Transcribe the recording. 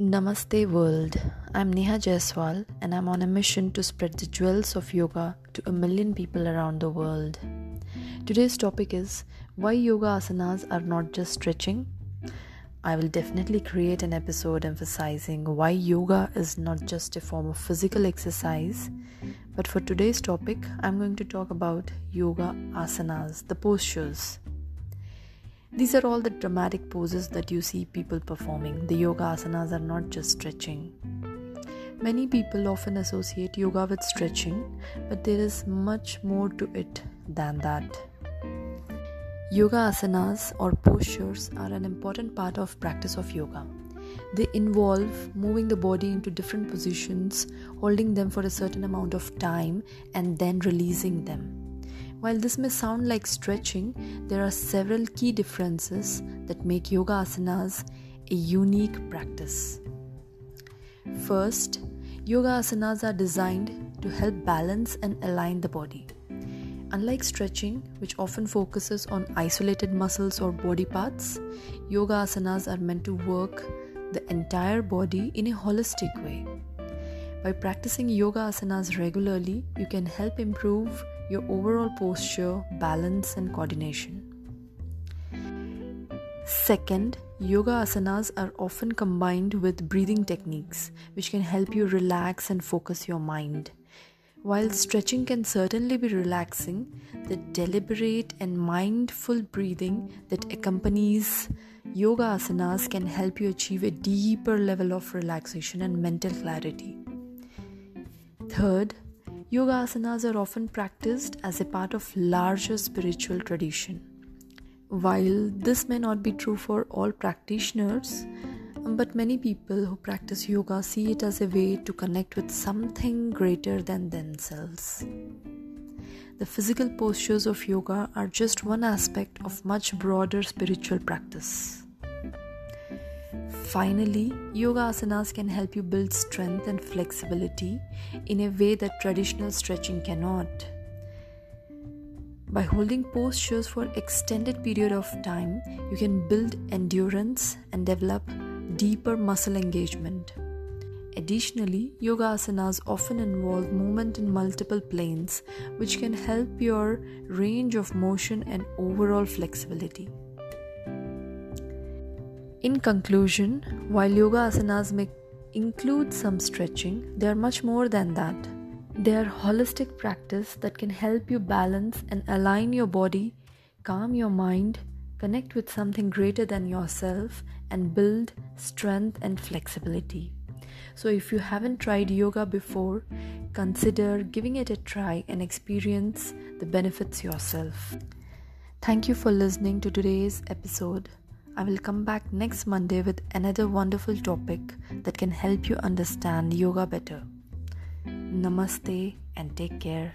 Namaste world. I'm Neha Jaiswal and I'm on a mission to spread the jewels of yoga to a million people around the world. Today's topic is why yoga asanas are not just stretching. I will definitely create an episode emphasizing why yoga is not just a form of physical exercise, but for today's topic, I'm going to talk about yoga asanas, the postures. These are all the dramatic poses that you see people performing. The yoga asanas are not just stretching. Many people often associate yoga with stretching, but there is much more to it than that. Yoga asanas or postures are an important part of practice of yoga. They involve moving the body into different positions, holding them for a certain amount of time, and then releasing them. While this may sound like stretching, there are several key differences that make yoga asanas a unique practice. First, yoga asanas are designed to help balance and align the body. Unlike stretching, which often focuses on isolated muscles or body parts, yoga asanas are meant to work the entire body in a holistic way. By practicing yoga asanas regularly, you can help improve your overall posture, balance, and coordination. Second, yoga asanas are often combined with breathing techniques, which can help you relax and focus your mind. While stretching can certainly be relaxing, the deliberate and mindful breathing that accompanies yoga asanas can help you achieve a deeper level of relaxation and mental clarity. Third, Yoga asanas are often practiced as a part of larger spiritual tradition. While this may not be true for all practitioners, but many people who practice yoga see it as a way to connect with something greater than themselves. The physical postures of yoga are just one aspect of much broader spiritual practice. Finally, yoga asanas can help you build strength and flexibility in a way that traditional stretching cannot. By holding postures for extended period of time, you can build endurance and develop deeper muscle engagement. Additionally, yoga asanas often involve movement in multiple planes, which can help your range of motion and overall flexibility. In conclusion, while yoga asanas may include some stretching, they are much more than that. They are holistic practice that can help you balance and align your body, calm your mind, connect with something greater than yourself, and build strength and flexibility. So, if you haven't tried yoga before, consider giving it a try and experience the benefits yourself. Thank you for listening to today's episode. I will come back next Monday with another wonderful topic that can help you understand yoga better. Namaste and take care.